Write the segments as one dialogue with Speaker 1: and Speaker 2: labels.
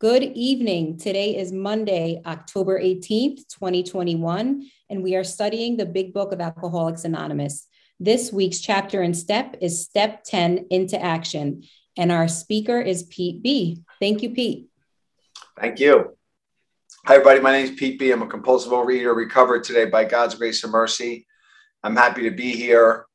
Speaker 1: Good evening. Today is Monday, October 18th, 2021, and we are studying the Big Book of Alcoholics Anonymous. This week's chapter and step is Step 10 Into Action, and our speaker is Pete B. Thank you, Pete.
Speaker 2: Thank you. Hi, everybody. My name is Pete B. I'm a compulsive overeater recovered today by God's grace and mercy. I'm happy to be here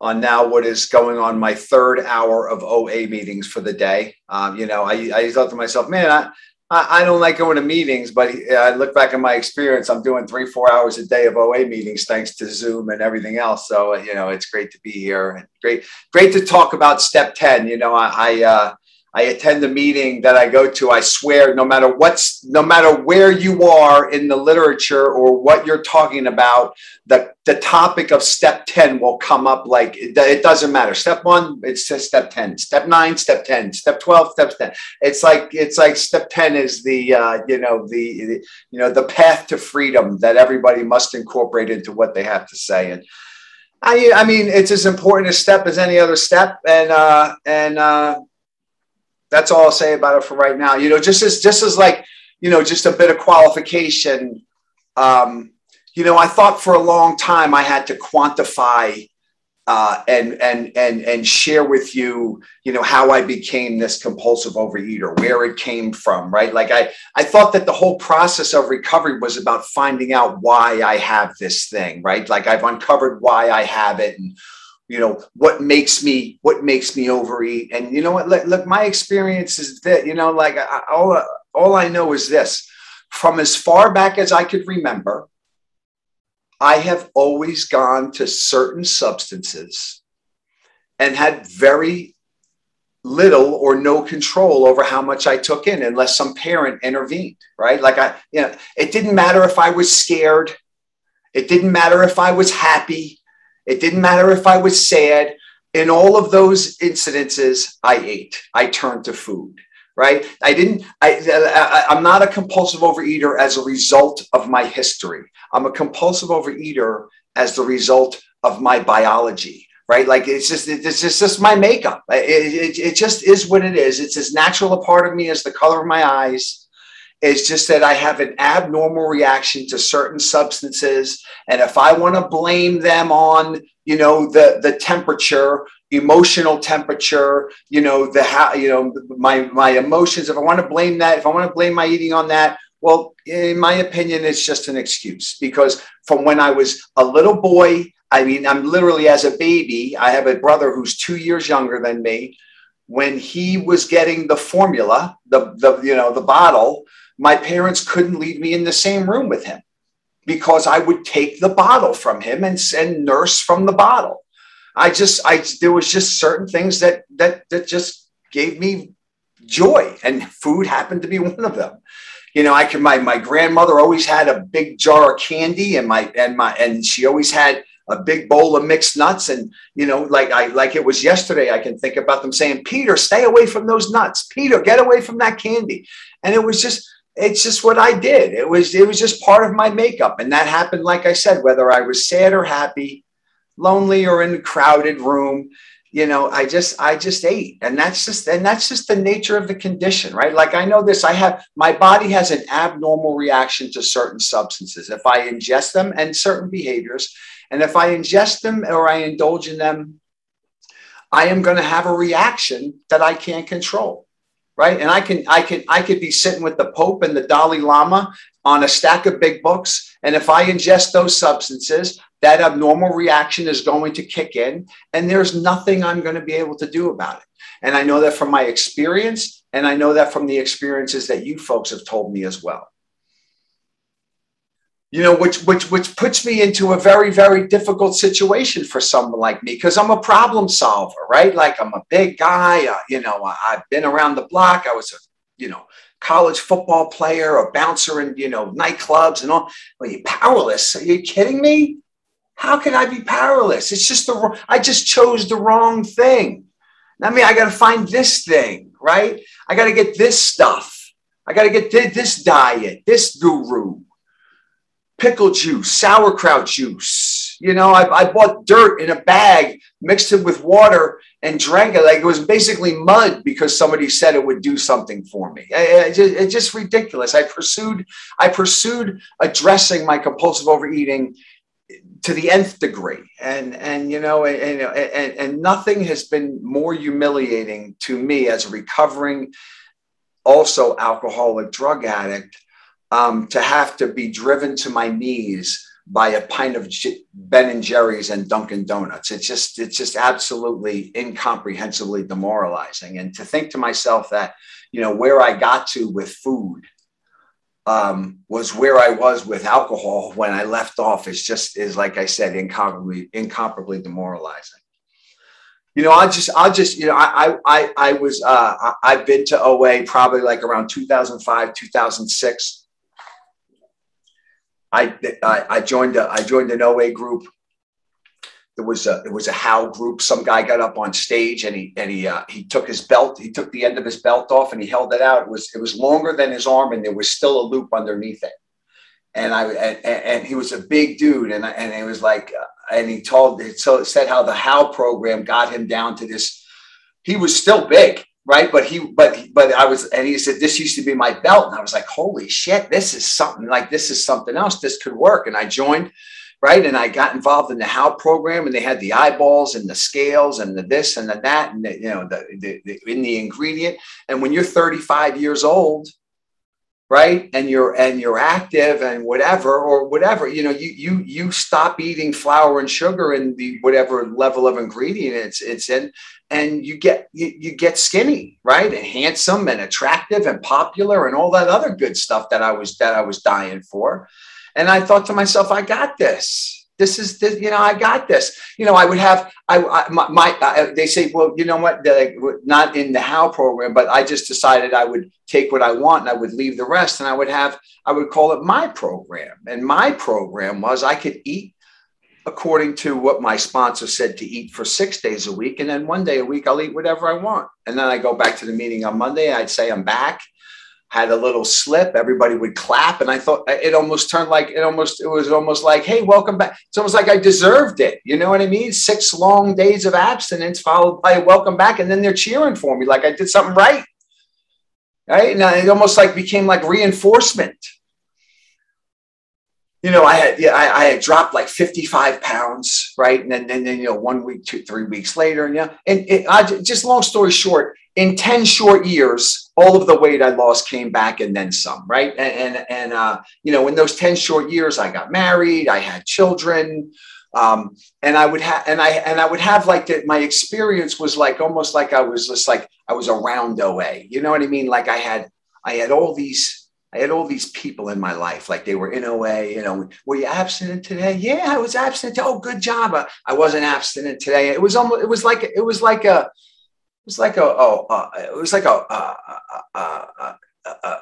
Speaker 2: on now what is going on my third hour of OA meetings for the day. Um, you know, I, I thought to myself, man, I, I don't like going to meetings, but I look back at my experience. I'm doing three, four hours a day of OA meetings thanks to Zoom and everything else. So, you know, it's great to be here. and Great, great to talk about step 10. You know, I, I uh, I attend a meeting that I go to, I swear, no matter what's, no matter where you are in the literature or what you're talking about, the, the topic of step 10 will come up like it, it doesn't matter. Step one, it's step 10, step nine, step 10, step 12, step 10. It's like, it's like step 10 is the, uh, you know, the, the, you know, the path to freedom that everybody must incorporate into what they have to say. And, I, I mean, it's as important a step as any other step. And, uh, and, uh, that's all I'll say about it for right now. You know, just as just as like, you know, just a bit of qualification. Um, you know, I thought for a long time I had to quantify uh, and and and and share with you, you know, how I became this compulsive overeater, where it came from, right? Like I I thought that the whole process of recovery was about finding out why I have this thing, right? Like I've uncovered why I have it and you know what makes me what makes me overeat. And you know what? Look, look my experience is that you know like I, all all i know is this. From as far back as i could remember i have always gone to certain substances and had very little or no control over how much i took in unless some parent intervened right? Like i you know it didn't matter if i was scared. It didn't matter if i was happy it didn't matter if I was sad. In all of those incidences, I ate. I turned to food. Right? I didn't. I, I. I'm not a compulsive overeater as a result of my history. I'm a compulsive overeater as the result of my biology right? Like it's just it's just, just my makeup. It, it, it, just is what it is. It's as natural a part of me as the color of my eyes. It's just that I have an abnormal reaction to certain substances. And if I want to blame them on, you know, the, the temperature, emotional temperature, you know, the how, you know, my my emotions, if I want to blame that, if I want to blame my eating on that, well, in my opinion, it's just an excuse because from when I was a little boy, I mean, I'm literally as a baby, I have a brother who's two years younger than me. When he was getting the formula, the, the you know, the bottle, my parents couldn't leave me in the same room with him because I would take the bottle from him and, and nurse from the bottle. I just, I, there was just certain things that, that, that just gave me joy and food happened to be one of them. You know, I can, my, my grandmother always had a big jar of candy and my, and my, and she always had a big bowl of mixed nuts. And, you know, like I, like it was yesterday, I can think about them saying, Peter, stay away from those nuts. Peter, get away from that candy. And it was just, it's just what I did. It was it was just part of my makeup, and that happened. Like I said, whether I was sad or happy, lonely or in a crowded room, you know, I just I just ate, and that's just and that's just the nature of the condition, right? Like I know this. I have my body has an abnormal reaction to certain substances if I ingest them and certain behaviors, and if I ingest them or I indulge in them, I am going to have a reaction that I can't control right? And I can, I can, I could be sitting with the Pope and the Dalai Lama on a stack of big books, and if I ingest those substances, that abnormal reaction is going to kick in, and there's nothing I'm going to be able to do about it. And I know that from my experience, and I know that from the experiences that you folks have told me as well you know which which which puts me into a very very difficult situation for someone like me because i'm a problem solver right? Like i'm a big guy uh, you know i've been around the block i was a you know college football player a bouncer in you know nightclubs and all. Are you powerless? Are you kidding me? How can i be powerless? It's just the i just chose the wrong thing. I mean i got to find this thing right? I got to get this stuff. I got to get this diet this guru pickle juice, sauerkraut juice, You know, I, I bought dirt in a bag, mixed it with water, and drank it like it was basically mud because somebody said it would do something for me. It's just, ridiculous. I pursued, I pursued addressing my compulsive overeating to the nth degree and and you know and, and and nothing has been more humiliating to me as a recovering also alcoholic drug addict um, to have to be driven to my knees by a pint of Ben and Jerry's and Dunkin' Donuts. It's just it's just absolutely incomprehensibly demoralizing. And to think to myself that you know where I got to with food um, was where I was with alcohol when I left off is just is like I said incomparably incomparably demoralizing. You know, I just I just you know I I I was uh, I've been to OA probably like around 2005 2006 I, I, I joined a, I joined an OA group. There was a it was a HOW group. Some guy got up on stage and he and he uh, he took his belt. He took the end of his belt off and he held it out. It was it was longer than his arm and there was still a loop underneath it. And I and, and he was a big dude and and it was like uh, and he told so said how the HOW program got him down to this. He was still big right? But he, but but I was, and he said, "This used to be my belt," and I was like, "Holy shit, this is something like this is something else. This could work." And I joined, right? And I got involved in the HOW program, and they had the eyeballs and the scales and the this and the that, and the, you know, the, the, the in the ingredient. And when you're 35 years old, right? And you're and you're active and whatever or whatever you know you you you stop eating flour and sugar and the whatever level of ingredient it's it's in and you get you, you get skinny right? And handsome and attractive and popular and all that other good stuff that i was that i was dying for. And i thought to myself i got this this is this, you know i got this. You know i would have i, I my, my I, they say well you know what? The, not in the HOW program but i just decided i would take what i want and i would leave the rest and i would have i would call it my program. And my program was i could eat according to what my sponsor said to eat for six days a week. And then one day a week i'll eat whatever i want. And then i go back to the meeting on monday i'd say i'm back had a little slip, everybody would clap. And I thought uh, it almost turned like it almost, it was almost like, hey, welcome back. It's almost like I deserved it. You know what I mean? Six long days of abstinence followed by a welcome back. And then they're cheering for me like I did something right. Right. And it almost like became like reinforcement. You know, I had yeah, I, I had dropped like 55 pounds, right? And then, then you know, one week, two, three weeks later, and yeah, and it, I, just long story short, in 10 short years, all of the weight I lost came back and then some, right? And, and, and uh, you know, in those 10 short years, I got married, I had children. Um, and I would have, and I, and I would have like that. My experience was like, almost like I was just like, I was around OA, you know what I mean? Like I had, I had all these, I had all these people in my life, like they were in OA, you know, were you abstinent today? Yeah, I was abstinent. Oh, good job. I wasn't abstinent today. It was almost, it was like, it was like a, was like a, oh, uh, it was like a, a, a,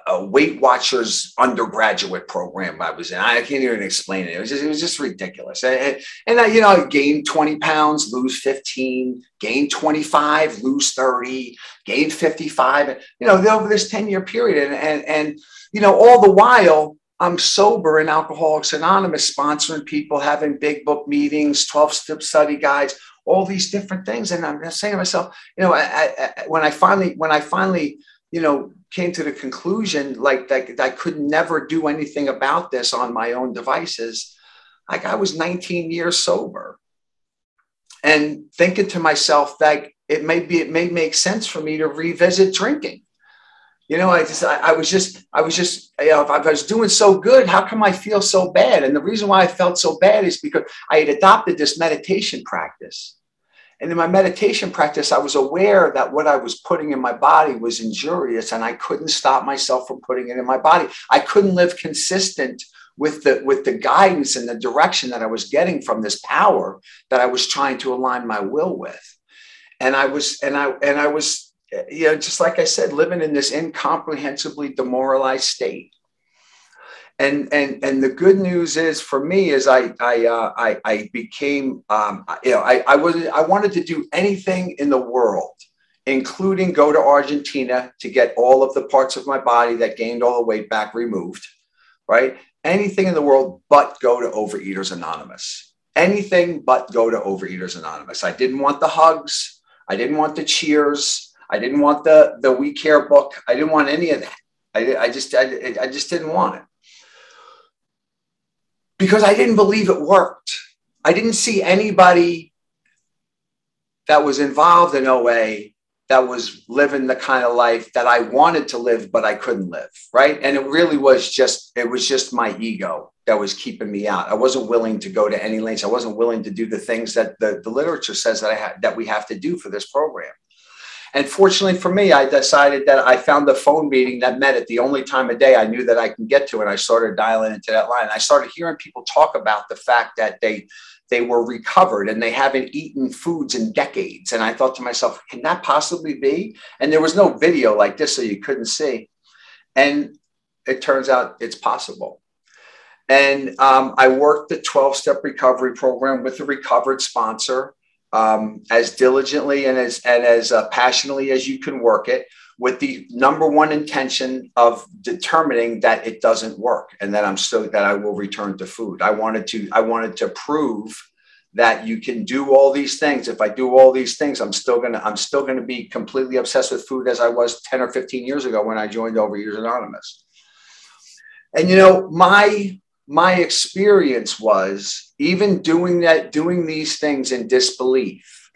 Speaker 2: a, Weight Watchers undergraduate program I was in. I can't even explain it. It was just, it was just ridiculous. And, and I, you know, I gained 20 pounds, lose 15, gain 25, lose 30, gain 55, you know, over this 10 year period. And, and, and, you know, all the while, I'm sober in Alcoholics Anonymous, sponsoring people, having big book meetings, 12 step study guides, all these different things. And I'm just saying to myself, you know, I, I, when I finally, when I finally, you know, came to the conclusion like that I could never do anything about this on my own devices, like I was 19 years sober. And thinking to myself that it may be, it may make sense for me to revisit drinking. You know, I just, I, I was just, I was just, you know, if I was doing so good, how come I feel so bad? And the reason why I felt so bad is because I had adopted this meditation practice and in my meditation practice, I was aware that what I was putting in my body was injurious, and I couldn't stop myself from putting it in my body. I couldn't live consistent with the with the guidance and the direction that I was getting from this power that I was trying to align my will with. And I was and I and I was you know just like I said, living in this incomprehensibly demoralized state and and and the good news is for me is I I uh, I, I became um, you know I I was I wanted to do anything in the world, including go to Argentina to get all of the parts of my body that gained all the weight back removed, right? Anything in the world but go to Overeaters Anonymous. anything but go to Overeaters Anonymous. I didn't want the hugs. I didn't want the cheers. I didn't want the the We Care book. I didn't want any of that. I, I just I, I just didn't want it because I didn't believe it worked. I didn't see anybody that was involved in OA that was living the kind of life that I wanted to live, but I couldn't live. Right. And it really was just, it was just my ego that was keeping me out. I wasn't willing to go to any lengths. I wasn't willing to do the things that the, the literature says that I had that we have to do for this program. And fortunately for me, I decided that I found the phone meeting that met at the only time of day I knew that I can get to. And I started dialing into that line. I started hearing people talk about the fact that they they were recovered and they haven't eaten foods in decades. And I thought to myself, can that possibly be? And there was no video like this, so you couldn't see. And it turns out it's possible. And um, I worked the 12 step recovery program with a recovered sponsor um, as diligently and as, and as uh, passionately as you can work it with the number one intention of determining that it doesn't work and that I'm still that I will return to food. I wanted to I wanted to prove that you can do all these things. If I do all these things, I'm still gonna I'm still gonna be completely obsessed with food as I was 10 or 15 years ago when I joined Overeaters Anonymous. And you know, my my experience was even doing that, doing these things in disbelief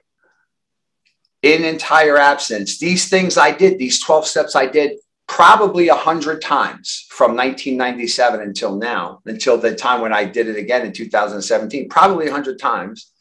Speaker 2: in entire absence. These things I did, these 12 steps I did probably a hundred times from 1997 until now, until the time when I did it again in 2017, probably a hundred times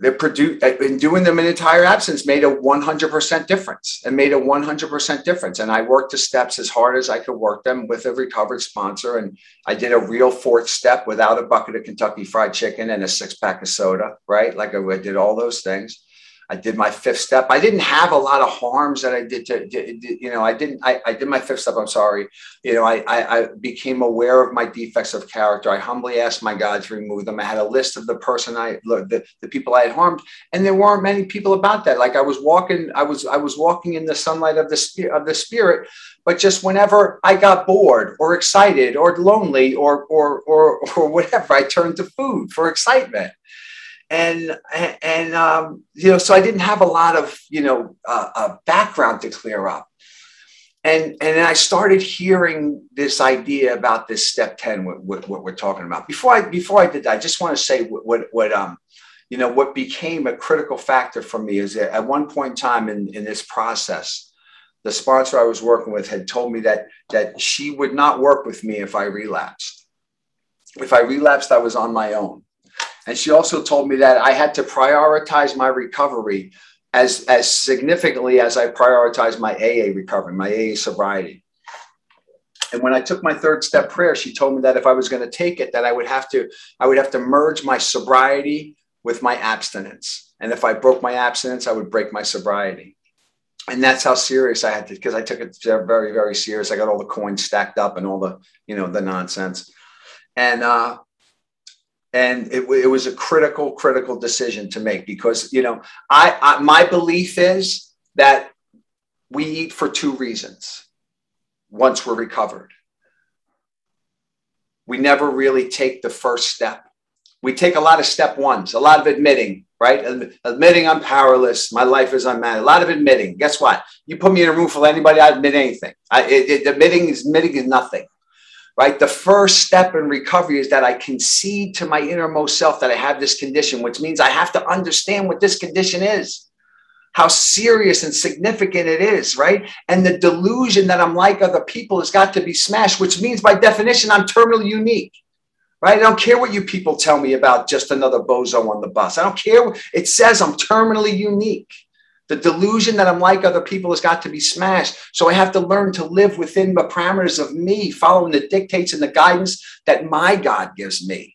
Speaker 2: they produce in doing them in entire absence made a 100% difference and made a 100% difference. And i worked the steps as hard as i could work them with a recovered sponsor. And i did a real fourth step without a bucket of kentucky fried chicken and a six pack of soda right? Like i did all those things I did my fifth step. I didn't have a lot of harms that I did to, to you know, I didn't, I, I, did my fifth step. I'm sorry. You know, I, I, I, became aware of my defects of character. I humbly asked my God to remove them. I had a list of the person I, the, the people I had harmed. And there weren't many people about that. Like I was walking, I was, I was walking in the sunlight of the spirit of the spirit, but just whenever I got bored or excited or lonely or, or, or, or whatever, I turned to food for excitement and and um, you know, so I didn't have a lot of you know uh, uh, background to clear up, and and I started hearing this idea about this step ten, what, what, what we're talking about. Before I before I did that, I just want to say what what, what um you know what became a critical factor for me is that at one point in time in in this process, the sponsor I was working with had told me that that she would not work with me if I relapsed. If I relapsed, I was on my own and she also told me that I had to prioritize my recovery as, as significantly as I prioritized my AA recovery, my AA sobriety. And when I took my third step prayer, she told me that if I was going to take it, that I would have to, I would have to merge my sobriety with my abstinence. And if I broke my abstinence, I would break my sobriety. And that's how serious I had to, because I took it very, very serious. I got all the coins stacked up and all the, you know, the nonsense. And uh, and it, it, was a critical critical decision to make because you know I, I my belief is that we eat for two reasons. Once we're recovered. We never really take the first step. We take a lot of step ones a lot of admitting right? Admitting i'm powerless my life is unmanaged a lot of admitting. Guess what? You put me in a room full of anybody i admit anything. I, it, it, admitting is admitting is nothing right? The first step in recovery is that I concede to my innermost self that I have this condition, which means I have to understand what this condition is, how serious and significant it is, right? And the delusion that I'm like other people has got to be smashed, which means by definition, I'm terminally unique. Right? I don't care what you people tell me about just another bozo on the bus. I don't care. It says I'm terminally unique. The delusion that I'm like other people has got to be smashed. So I have to learn to live within the parameters of me, following the dictates and the guidance that my God gives me.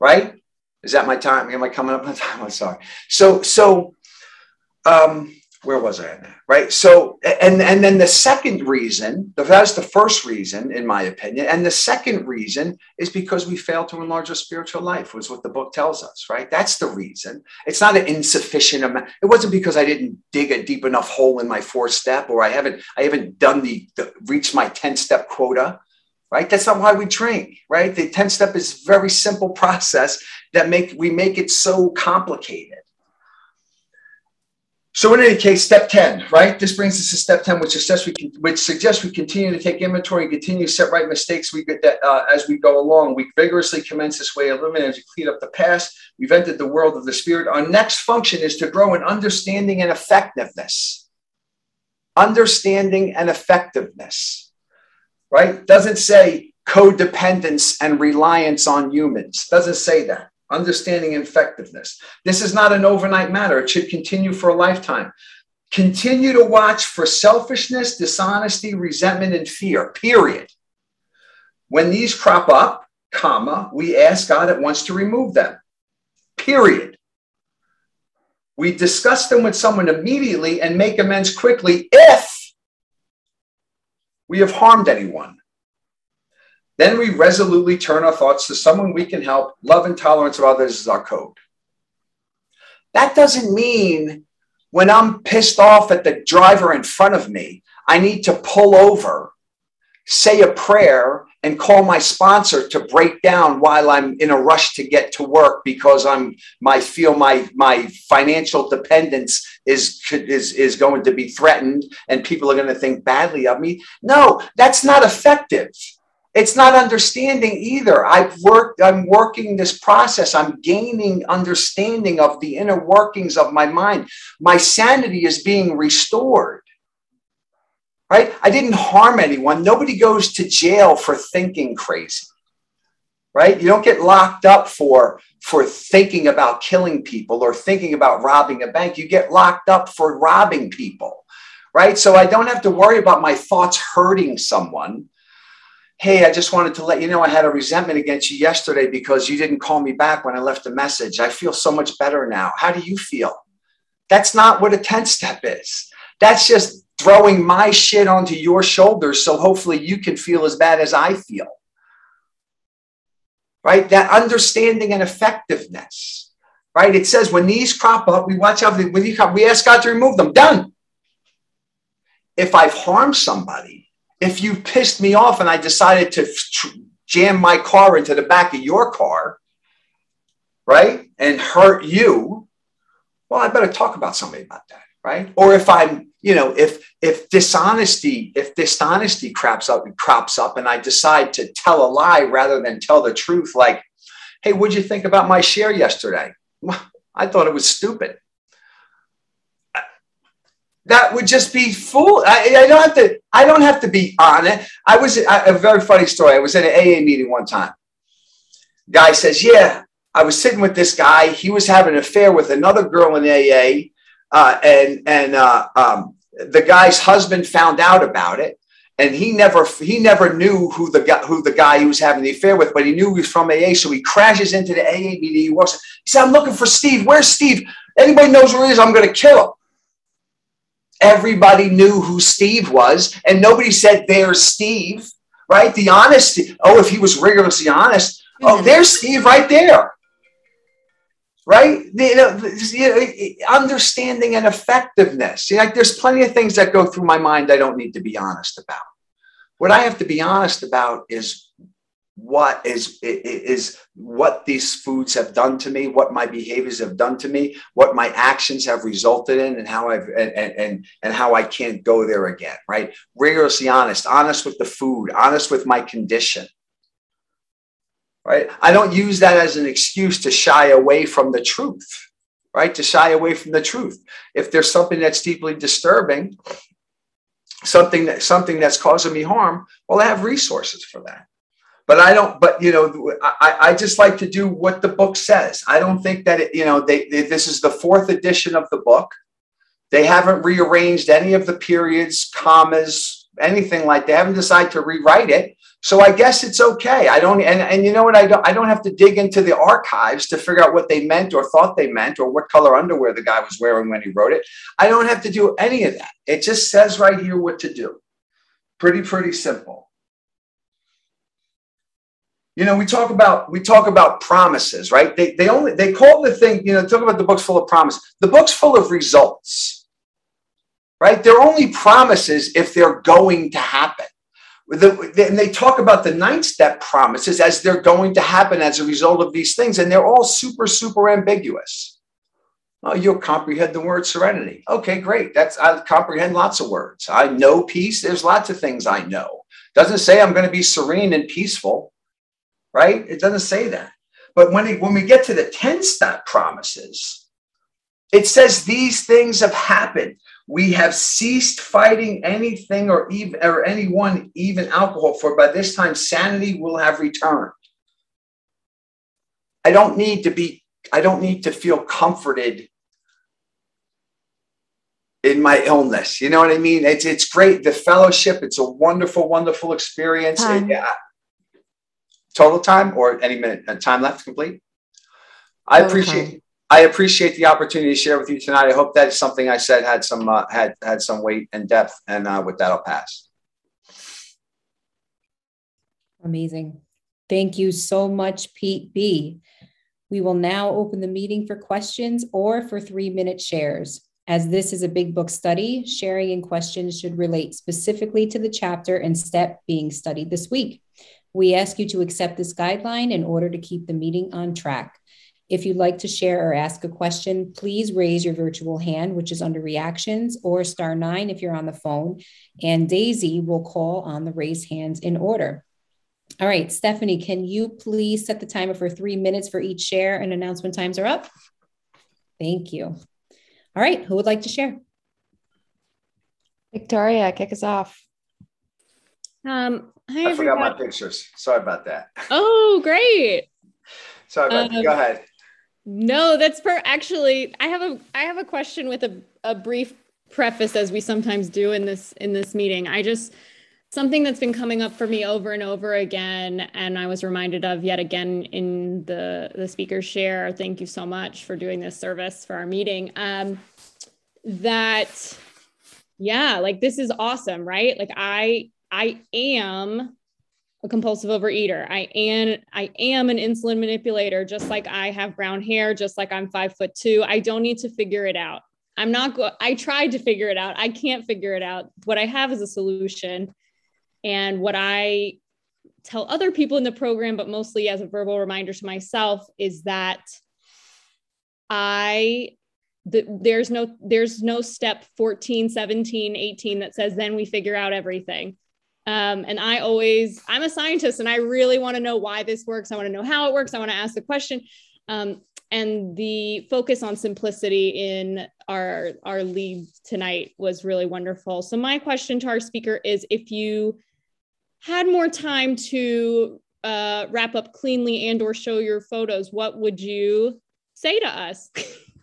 Speaker 2: Right? Is that my time? Am I coming up on time? I'm sorry. So, so um, where was I? Right. So, and and then the second reason, that's the first reason, in my opinion, and the second reason is because we fail to enlarge our spiritual life, was what the book tells us. Right. That's the reason. It's not an insufficient amount. It wasn't because I didn't dig a deep enough hole in my fourth step, or I haven't I haven't done the, the reached my ten step quota right? That's not why we train, right? The 10 step is very simple process that make we make it so complicated. So in any case, step 10, right? This brings us to step 10, which suggests we can, which suggests we continue to take inventory and continue to set right mistakes we get that uh, as we go along. We vigorously commence this way of living as we clean up the past. We've entered the world of the spirit. Our next function is to grow in understanding and effectiveness. Understanding and effectiveness, right? Doesn't say codependence and reliance on humans. Doesn't say that understanding effectiveness. This is not an overnight matter. It should continue for a lifetime. Continue to watch for selfishness, dishonesty, resentment, and fear, period. When these crop up, comma, we ask God at once to remove them, period. We discuss them with someone immediately and make amends quickly if we have harmed anyone. Then we resolutely turn our thoughts to someone we can help. Love and tolerance of others is our code. That doesn't mean when I'm pissed off at the driver in front of me, I need to pull over, say a prayer, and call my sponsor to break down while I'm in a rush to get to work because I'm my feel my my financial dependence is is is going to be threatened and people are going to think badly of me. No, that's not effective. It's not understanding either. I've worked, I'm working this process. I'm gaining understanding of the inner workings of my mind. My sanity is being restored. Right? I didn't harm anyone. Nobody goes to jail for thinking crazy. Right? You don't get locked up for for thinking about killing people or thinking about robbing a bank. You get locked up for robbing people. Right? So I don't have to worry about my thoughts hurting someone Hey, I just wanted to let you know I had a resentment against you yesterday because you didn't call me back when I left a message. I feel so much better now. How do you feel? That's not what a 10 step is. That's just throwing my shit onto your shoulders so hopefully you can feel as bad as I feel. Right? That understanding and effectiveness. Right? It says when these crop up, we watch out. When you come, we ask God to remove them. Done. If I've harmed somebody, if you pissed me off and I decided to jam my car into the back of your car, right, and hurt you, well, I better talk about somebody about that, right? Or if I'm, you know, if if dishonesty, if dishonesty crops up, and crops up, and I decide to tell a lie rather than tell the truth, like, hey, what'd you think about my share yesterday? I thought it was stupid that would just be fool. I, I, don't have to. I don't have to be on it. I was a very funny story. I was at an AA meeting one time. Guy says, "Yeah, I was sitting with this guy. He was having an affair with another girl in AA, uh, and and uh, um, the guy's husband found out about it, and he never he never knew who the guy who the guy he was having the affair with, but he knew he was from AA. So he crashes into the AA meeting. He walks. He said, "I'm looking for Steve. Where's Steve? Anybody knows where he is? I'm going to kill him." Everybody knew who Steve was, and nobody said, There's Steve, right? The honesty. Oh, if he was rigorously honest, oh, there's Steve right there. Right? You know, understanding and effectiveness. You know, like there's plenty of things that go through my mind I don't need to be honest about. What I have to be honest about is what is is what these foods have done to me what my behaviors have done to me what my actions have resulted in and how i've and and and how i can't go there again right? Rigorously honest honest with the food honest with my condition right? I don't use that as an excuse to shy away from the truth right? To shy away from the truth. If there's something that's deeply disturbing something that something that's causing me harm well i have resources for that but I don't. But you know, I, I just like to do what the book says. I don't think that it, you know they, they, this is the fourth edition of the book. They haven't rearranged any of the periods, commas, anything like. They haven't decided to rewrite it. So I guess it's okay. I don't. And and you know what? I don't. I don't have to dig into the archives to figure out what they meant or thought they meant or what color underwear the guy was wearing when he wrote it. I don't have to do any of that. It just says right here what to do. Pretty pretty simple you know we talk about we talk about promises right they, they only they call the thing you know talk about the book's full of promise the book's full of results right they're only promises if they're going to happen the, and they talk about the ninth step promises as they're going to happen as a result of these things, and they're all super, super ambiguous. Oh, you'll comprehend the word serenity. Okay, great. That's I comprehend lots of words. I know peace. There's lots of things I know. Doesn't say I'm going to be serene and peaceful, right? It doesn't say that. But when, it, when we get to the 10 step promises, it says these things have happened. We have ceased fighting anything or even or anyone, even alcohol, for by this time sanity will have returned. I don't need to be, I don't need to feel comforted in my illness. You know what I mean? It's it's great. The fellowship, it's a wonderful, wonderful experience. yeah. Total time or any minute uh, time left to complete? I appreciate I appreciate the opportunity to share with you tonight. I hope that something I said had some uh, had had some weight and depth. And uh, with that, I'll pass.
Speaker 1: Amazing. Thank you so much, Pete B. We will now open the meeting for questions or for three minute shares. As this is a big book study, sharing and questions should relate specifically to the chapter and step being studied this week. We ask you to accept this guideline in order to keep the meeting on track. If you'd like to share or ask a question, please raise your virtual hand, which is under reactions, or star nine if you're on the phone, and Daisy will call on the raised hands in order. All right, Stephanie, can you please set the timer for three minutes for each share and announcement times are up? Thank you. All right, who would like to share?
Speaker 3: Victoria, kick us off.
Speaker 2: Um, hi, I forgot my pictures. Sorry about that.
Speaker 4: Oh, great.
Speaker 2: Sorry about um, that. Go ahead.
Speaker 4: No, that's per actually I have a I have a question with a, a brief preface as we sometimes do in this in this meeting. I just something that's been coming up for me over and over again and I was reminded of yet again in the the speaker's share. Thank you so much for doing this service for our meeting. Um that yeah, like this is awesome, right? Like I I am a compulsive overeater. I am I am an insulin manipulator, just like I have brown hair, just like I'm five foot two. I don't need to figure it out. I'm not go- I tried to figure it out. I can't figure it out. What I have is a solution. And what I tell other people in the program, but mostly as a verbal reminder to myself, is that I the, there's no there's no step 14 17 18 that says then we figure out everything um, and I always, I'm a scientist and I really want to know why this works. I want to know how it works. I want to ask the question. Um, and the focus on simplicity in our, our lead tonight was really wonderful. So my question to our speaker is if you had more time to uh, wrap up cleanly and or show your photos, what would you say to us?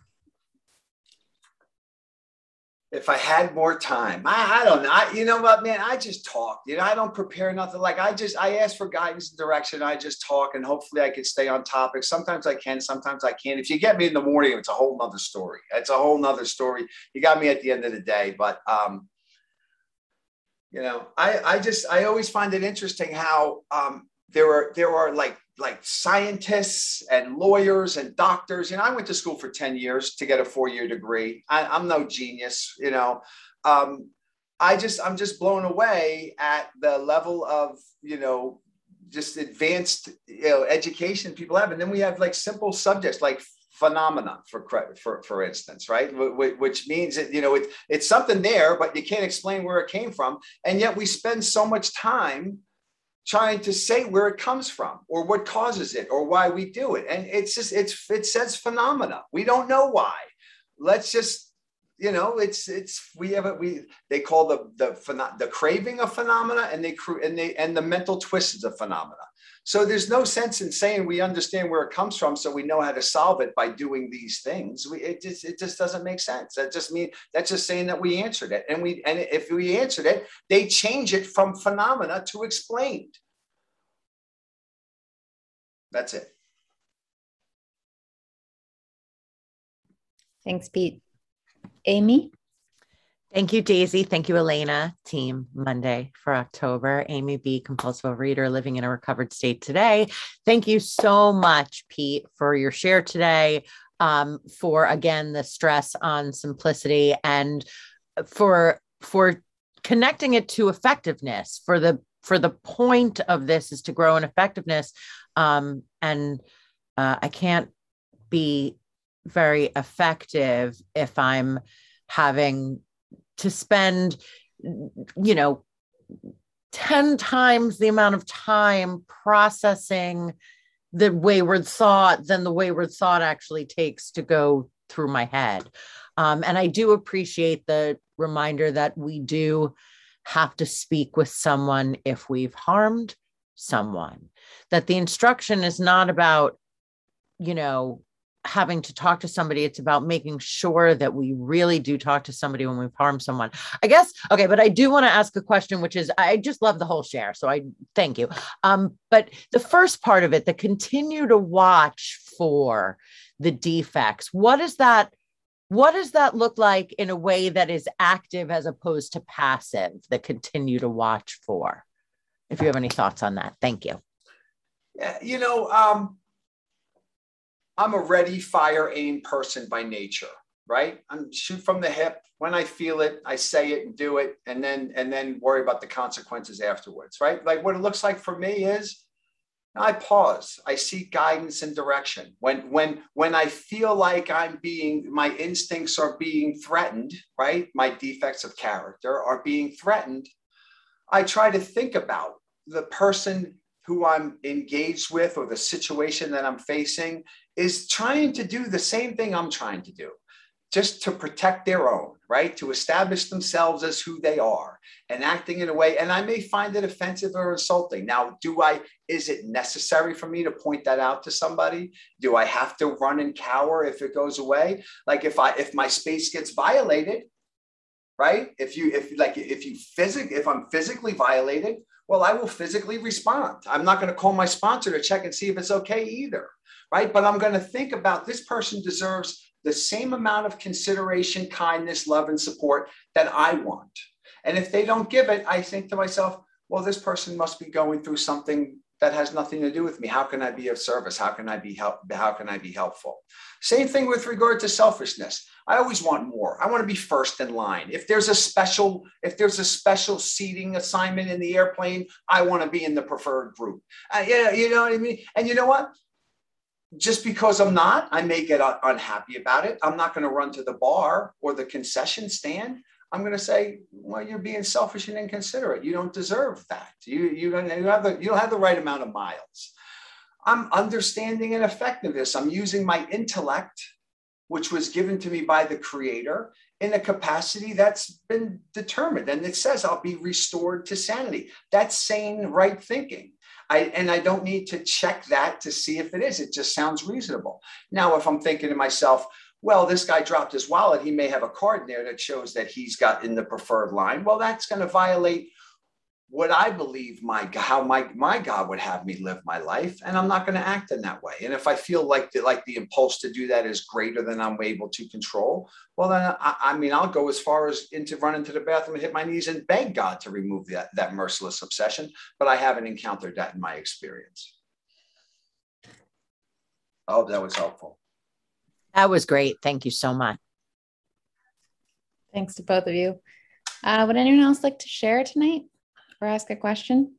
Speaker 2: if I had more time, I, I don't know. I, you know what, man? I just talk. You know, I don't prepare nothing. Like I just, I ask for guidance and direction. I just talk, and hopefully, I can stay on topic. Sometimes I can, sometimes I can't. If you get me in the morning, it's a whole nother story. It's a whole nother story. You got me at the end of the day, but um, you know, I, I just, I always find it interesting how um, there are, there are like like scientists and lawyers and doctors. You know, I went to school for 10 years to get a four year degree. I, am no genius, you know. Um, I just, I'm just blown away at the level of, you know, just advanced you know, education people have. And then we have like simple subjects like phenomena for for for instance right which means that you know it, it's something there but you can't explain where it came from and yet we spend so much time trying to say where it comes from or what causes it or why we do it. And it's just it's it says phenomena. We don't know why. Let's just you know it's it's we have it we they call the the the craving of phenomena and they and they and the mental twists a phenomena so there's no sense in saying we understand where it comes from, so we know how to solve it by doing these things. We, it just it just doesn't make sense. That just mean that's just saying that we answered it, and we and if we answered it, they change it from phenomena to explained. That's it.
Speaker 3: Thanks, Pete. Amy.
Speaker 5: Thank you, Daisy. Thank you, Elena, team Monday for October. Amy B, compulsive reader living in a recovered state today. Thank you so much, Pete, for your share today. Um, for again the stress on simplicity and for for connecting it to effectiveness for the for the point of this is to grow in effectiveness. Um, and uh, I can't be very effective if I'm having to spend, you know, 10 times the amount of time processing the wayward thought than the wayward thought actually takes to go through my head. Um, and I do appreciate the reminder that we do have to speak with someone if we've harmed someone, that the instruction is not about, you know, having to talk to somebody it's about making sure that we really do talk to somebody when we've harmed someone. I guess okay but i do want to ask a question which is i just love the whole share so i thank you. Um but the first part of it the continue to watch for the defects what is that what does that look like in a way that is active as opposed to passive that continue to watch for? If you have any thoughts on that thank you.
Speaker 2: Yeah you know um I'm a ready, fire, aim person by nature, right? I'm shoot from the hip. When I feel it, I say it and do it, and then and then worry about the consequences afterwards, right? Like what it looks like for me is I pause. I seek guidance and direction. When when when I feel like I'm being my instincts are being threatened, right? My defects of character are being threatened. I try to think about the person who I'm engaged with or the situation that I'm facing is trying to do the same thing I'm trying to do, just to protect their own, right? To establish themselves as who they are and acting in a way. And I may find it offensive or insulting. Now, do I, is it necessary for me to point that out to somebody? Do I have to run and cower if it goes away? Like if I, if my space gets violated, right? If you, if like, if you physic, if I'm physically violated, well, I will physically respond. I'm not going to call my sponsor to check and see if it's okay either right? But I'm going to think about this person deserves the same amount of consideration, kindness, love, and support that I want. And if they don't give it, I think to myself, well, this person must be going through something that has nothing to do with me. How can I be of service? How can I be help? How can I be helpful? Same thing with regard to selfishness. I always want more. I want to be first in line. If there's a special, if there's a special seating assignment in the airplane, I want to be in the preferred group. Uh, yeah, you know what I mean. And you know what? just because I'm not, I may get unhappy about it. I'm not going to run to the bar or the concession stand. I'm going to say, well, you're being selfish and inconsiderate. You don't deserve that. You, you, don't, you, have the, you don't have the right amount of miles. I'm understanding and effectiveness. I'm using my intellect, which was given to me by the creator, in a capacity that's been determined. And it says I'll be restored to sanity. That's sane, right thinking. I, and I don't need to check that to see if it is. It just sounds reasonable. Now, if I'm thinking to myself, well, this guy dropped his wallet, he may have a card in there that shows that he's got in the preferred line. Well, that's going to violate what I believe my how my my God would have me live my life, and I'm not going to act in that way. And if I feel like the, like the impulse to do that is greater than I'm able to control, well, then I, I mean I'll go as far as into run into the bathroom and hit my knees and beg God to remove that that merciless obsession. But I haven't encountered that in my experience. I hope that was helpful.
Speaker 5: That was great. Thank you so much.
Speaker 3: Thanks to both of you. Uh, would anyone else like to share tonight? or ask a question?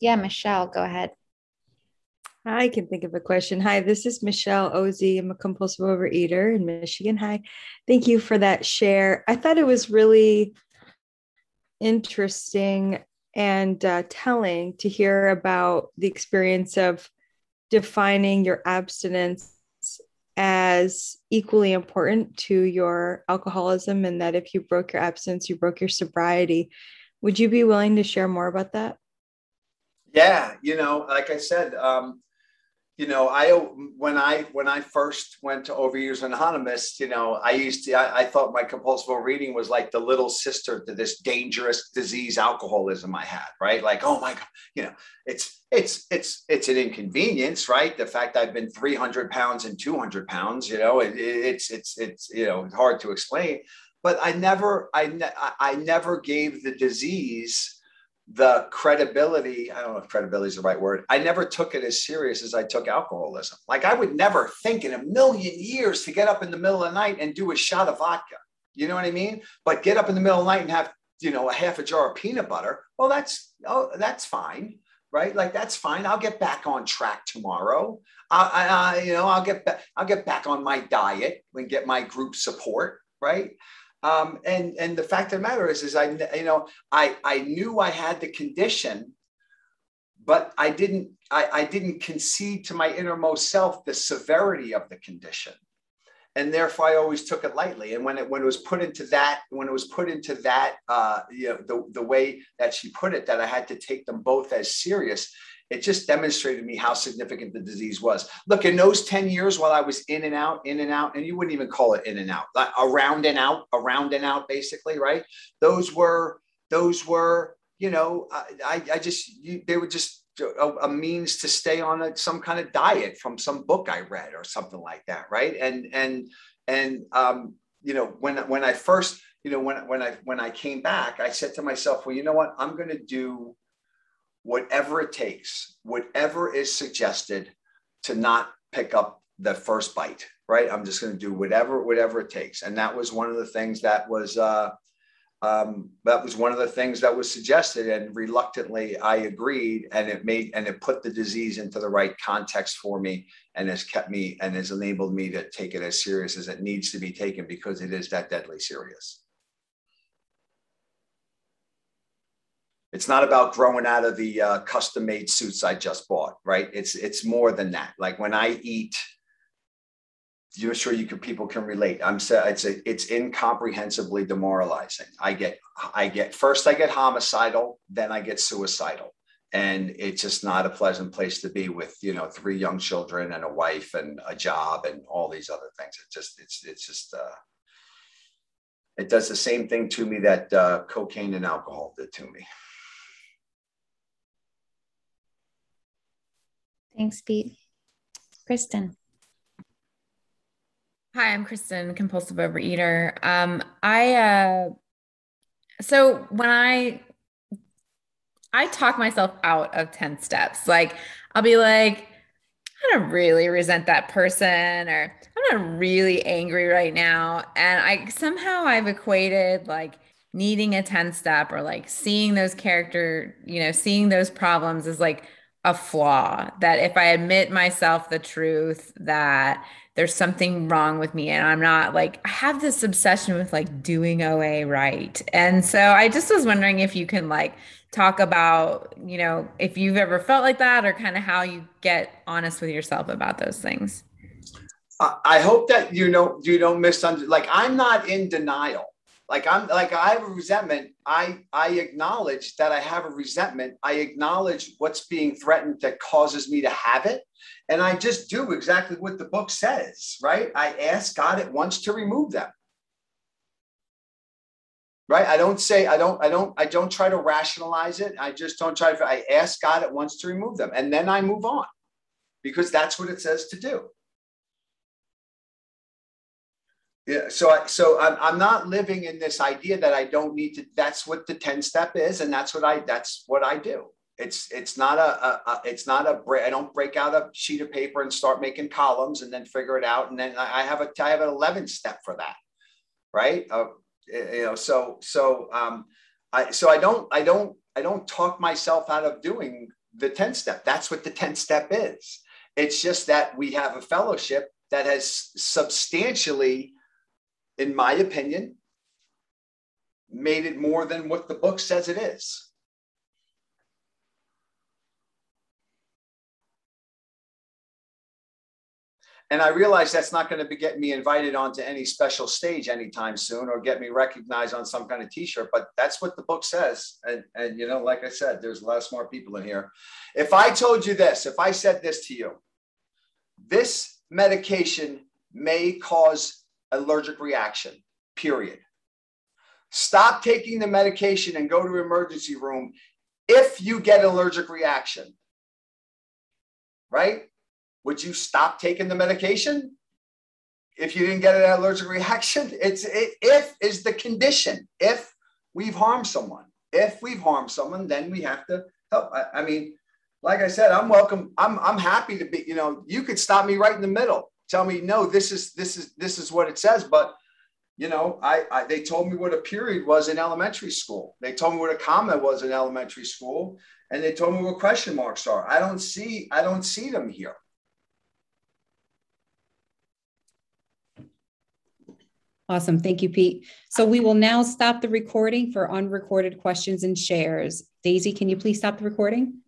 Speaker 3: Yeah, Michelle, go ahead.
Speaker 6: I can think of a question. Hi, this is Michelle Ozy. I'm a compulsive overeater in Michigan. Hi. Thank you for that share. I thought it was really interesting and uh, telling to hear about the experience of defining your abstinence as equally important to your alcoholism and that if you broke your abstinence you broke your sobriety would you be willing to share more about that
Speaker 2: yeah you know like i said um, you know, I when I when I first went to Overeaters Anonymous, you know, I used to I, I, thought my compulsive reading was like the little sister to this dangerous disease alcoholism I had, right? Like, oh my god, you know, it's it's it's it's an inconvenience, right? The fact I've been 300 pounds and 200 pounds, you know, it, it's it's it's you know hard to explain, but I never I ne- I never gave the disease the credibility i don't know if credibility is the right word i never took it as serious as i took alcoholism. Like i would never think in a million years to get up in the middle of the night and do a shot of vodka. You know what i mean? But get up in the middle of the night and have you know a half a jar of peanut butter well that's oh that's fine right? Like that's fine. I'll get back on track tomorrow. I, I you know i'll get back i'll get back on my diet and get my group support right um, and and the fact of the matter is, is I you know I I knew I had the condition, but I didn't I, I didn't concede to my innermost self the severity of the condition, and therefore I always took it lightly. And when it when it was put into that when it was put into that uh, you know the the way that she put it that I had to take them both as serious it just demonstrated to me how significant the disease was. Look, in those 10 years while I was in and out, in and out, and you wouldn't even call it in and out, like around and out, around and out, basically, right? Those were, those were, you know, I, I just, you, they were just a, a, means to stay on a, some kind of diet from some book I read or something like that, right? And, and, and, um, you know, when, when I first, you know, when, when I, when I came back, I said to myself, well, you know what, I'm going to do whatever it takes, whatever is suggested to not pick up the first bite, right? I'm just going to do whatever, whatever it takes. And that was one of the things that was, uh, um, that was one of the things that was suggested and reluctantly I agreed and it made, and it put the disease into the right context for me and has kept me and has enabled me to take it as serious as it needs to be taken because it is that deadly serious. It's not about growing out of the uh, custom made suits I just bought, right? It's it's more than that. Like when I eat, you're sure you can people can relate. I'm it's a, it's incomprehensibly demoralizing. I get I get first I get homicidal, then I get suicidal, and it's just not a pleasant place to be with you know three young children and a wife and a job and all these other things. It just it's it's just. Uh, it does the same thing to me that uh, cocaine and alcohol did to me.
Speaker 3: Thanks, Pete. Kristen.
Speaker 7: Hi, I'm Kristen, compulsive overeater. Um, I uh, so when I I talk myself out of 10 steps, like I'll be like, I don't really resent that person, or I'm not really angry right now. And I somehow I've equated like needing a 10 step or like seeing those character, you know, seeing those problems is like a flaw that if I admit myself the truth that there's something wrong with me and I'm not like I have this obsession with like doing OA right. And so I just was wondering if you can like talk about, you know, if you've ever felt like that or kind of how you get honest with yourself about those things.
Speaker 2: I hope that you know you don't misunderstand. Like I'm not in denial like i'm like i have a resentment. I i acknowledge that i have a resentment. I acknowledge what's being threatened that causes me to have it. And i just do exactly what the book says right? I ask god at once to remove them. Right? I don't say i don't i don't i don't try to rationalize it. I just don't try to i ask god at once to remove them. And then i move on because that's what it says to do yeah so i so I'm, I'm not living in this idea that i don't need to that's what the 10 step is and that's what i that's what i do. It's it's not a, a, a it's not a break i don't break out a sheet of paper and start making columns and then figure it out and then i have a i have an 11 step for that right? Uh, you know so so um i so i don't i don't i don't talk myself out of doing the 10 step. That's what the 10 step is. It's just that we have a fellowship that has substantially in my opinion, made it more than what the book says it is. And I realize that's not going to be get me invited onto any special stage anytime soon or get me recognized on some kind of t-shirt, but that's what the book says. And, and you know, like I said, there's a lot of smart people in here. If I told you this, if I said this to you, this medication may cause allergic reaction, period. Stop taking the medication and go to emergency room if you get allergic reaction. Right? Would you stop taking the medication if you didn't get an allergic reaction? It's it, if is the condition. If we've harmed someone, if we've harmed someone, then we have to help. I, I mean, like I said, I'm welcome. I'm I'm happy to be. You know, you could stop me right in the middle. Tell me no. This is this is this is what it says. But you know, I, I they told me what a period was in elementary school. They told me what a comma was in elementary school, and they told me what question marks are. I don't see I don't see them here.
Speaker 1: Awesome. Thank you, Pete. So we will now stop the recording for unrecorded questions and shares. Daisy, can you please stop the recording?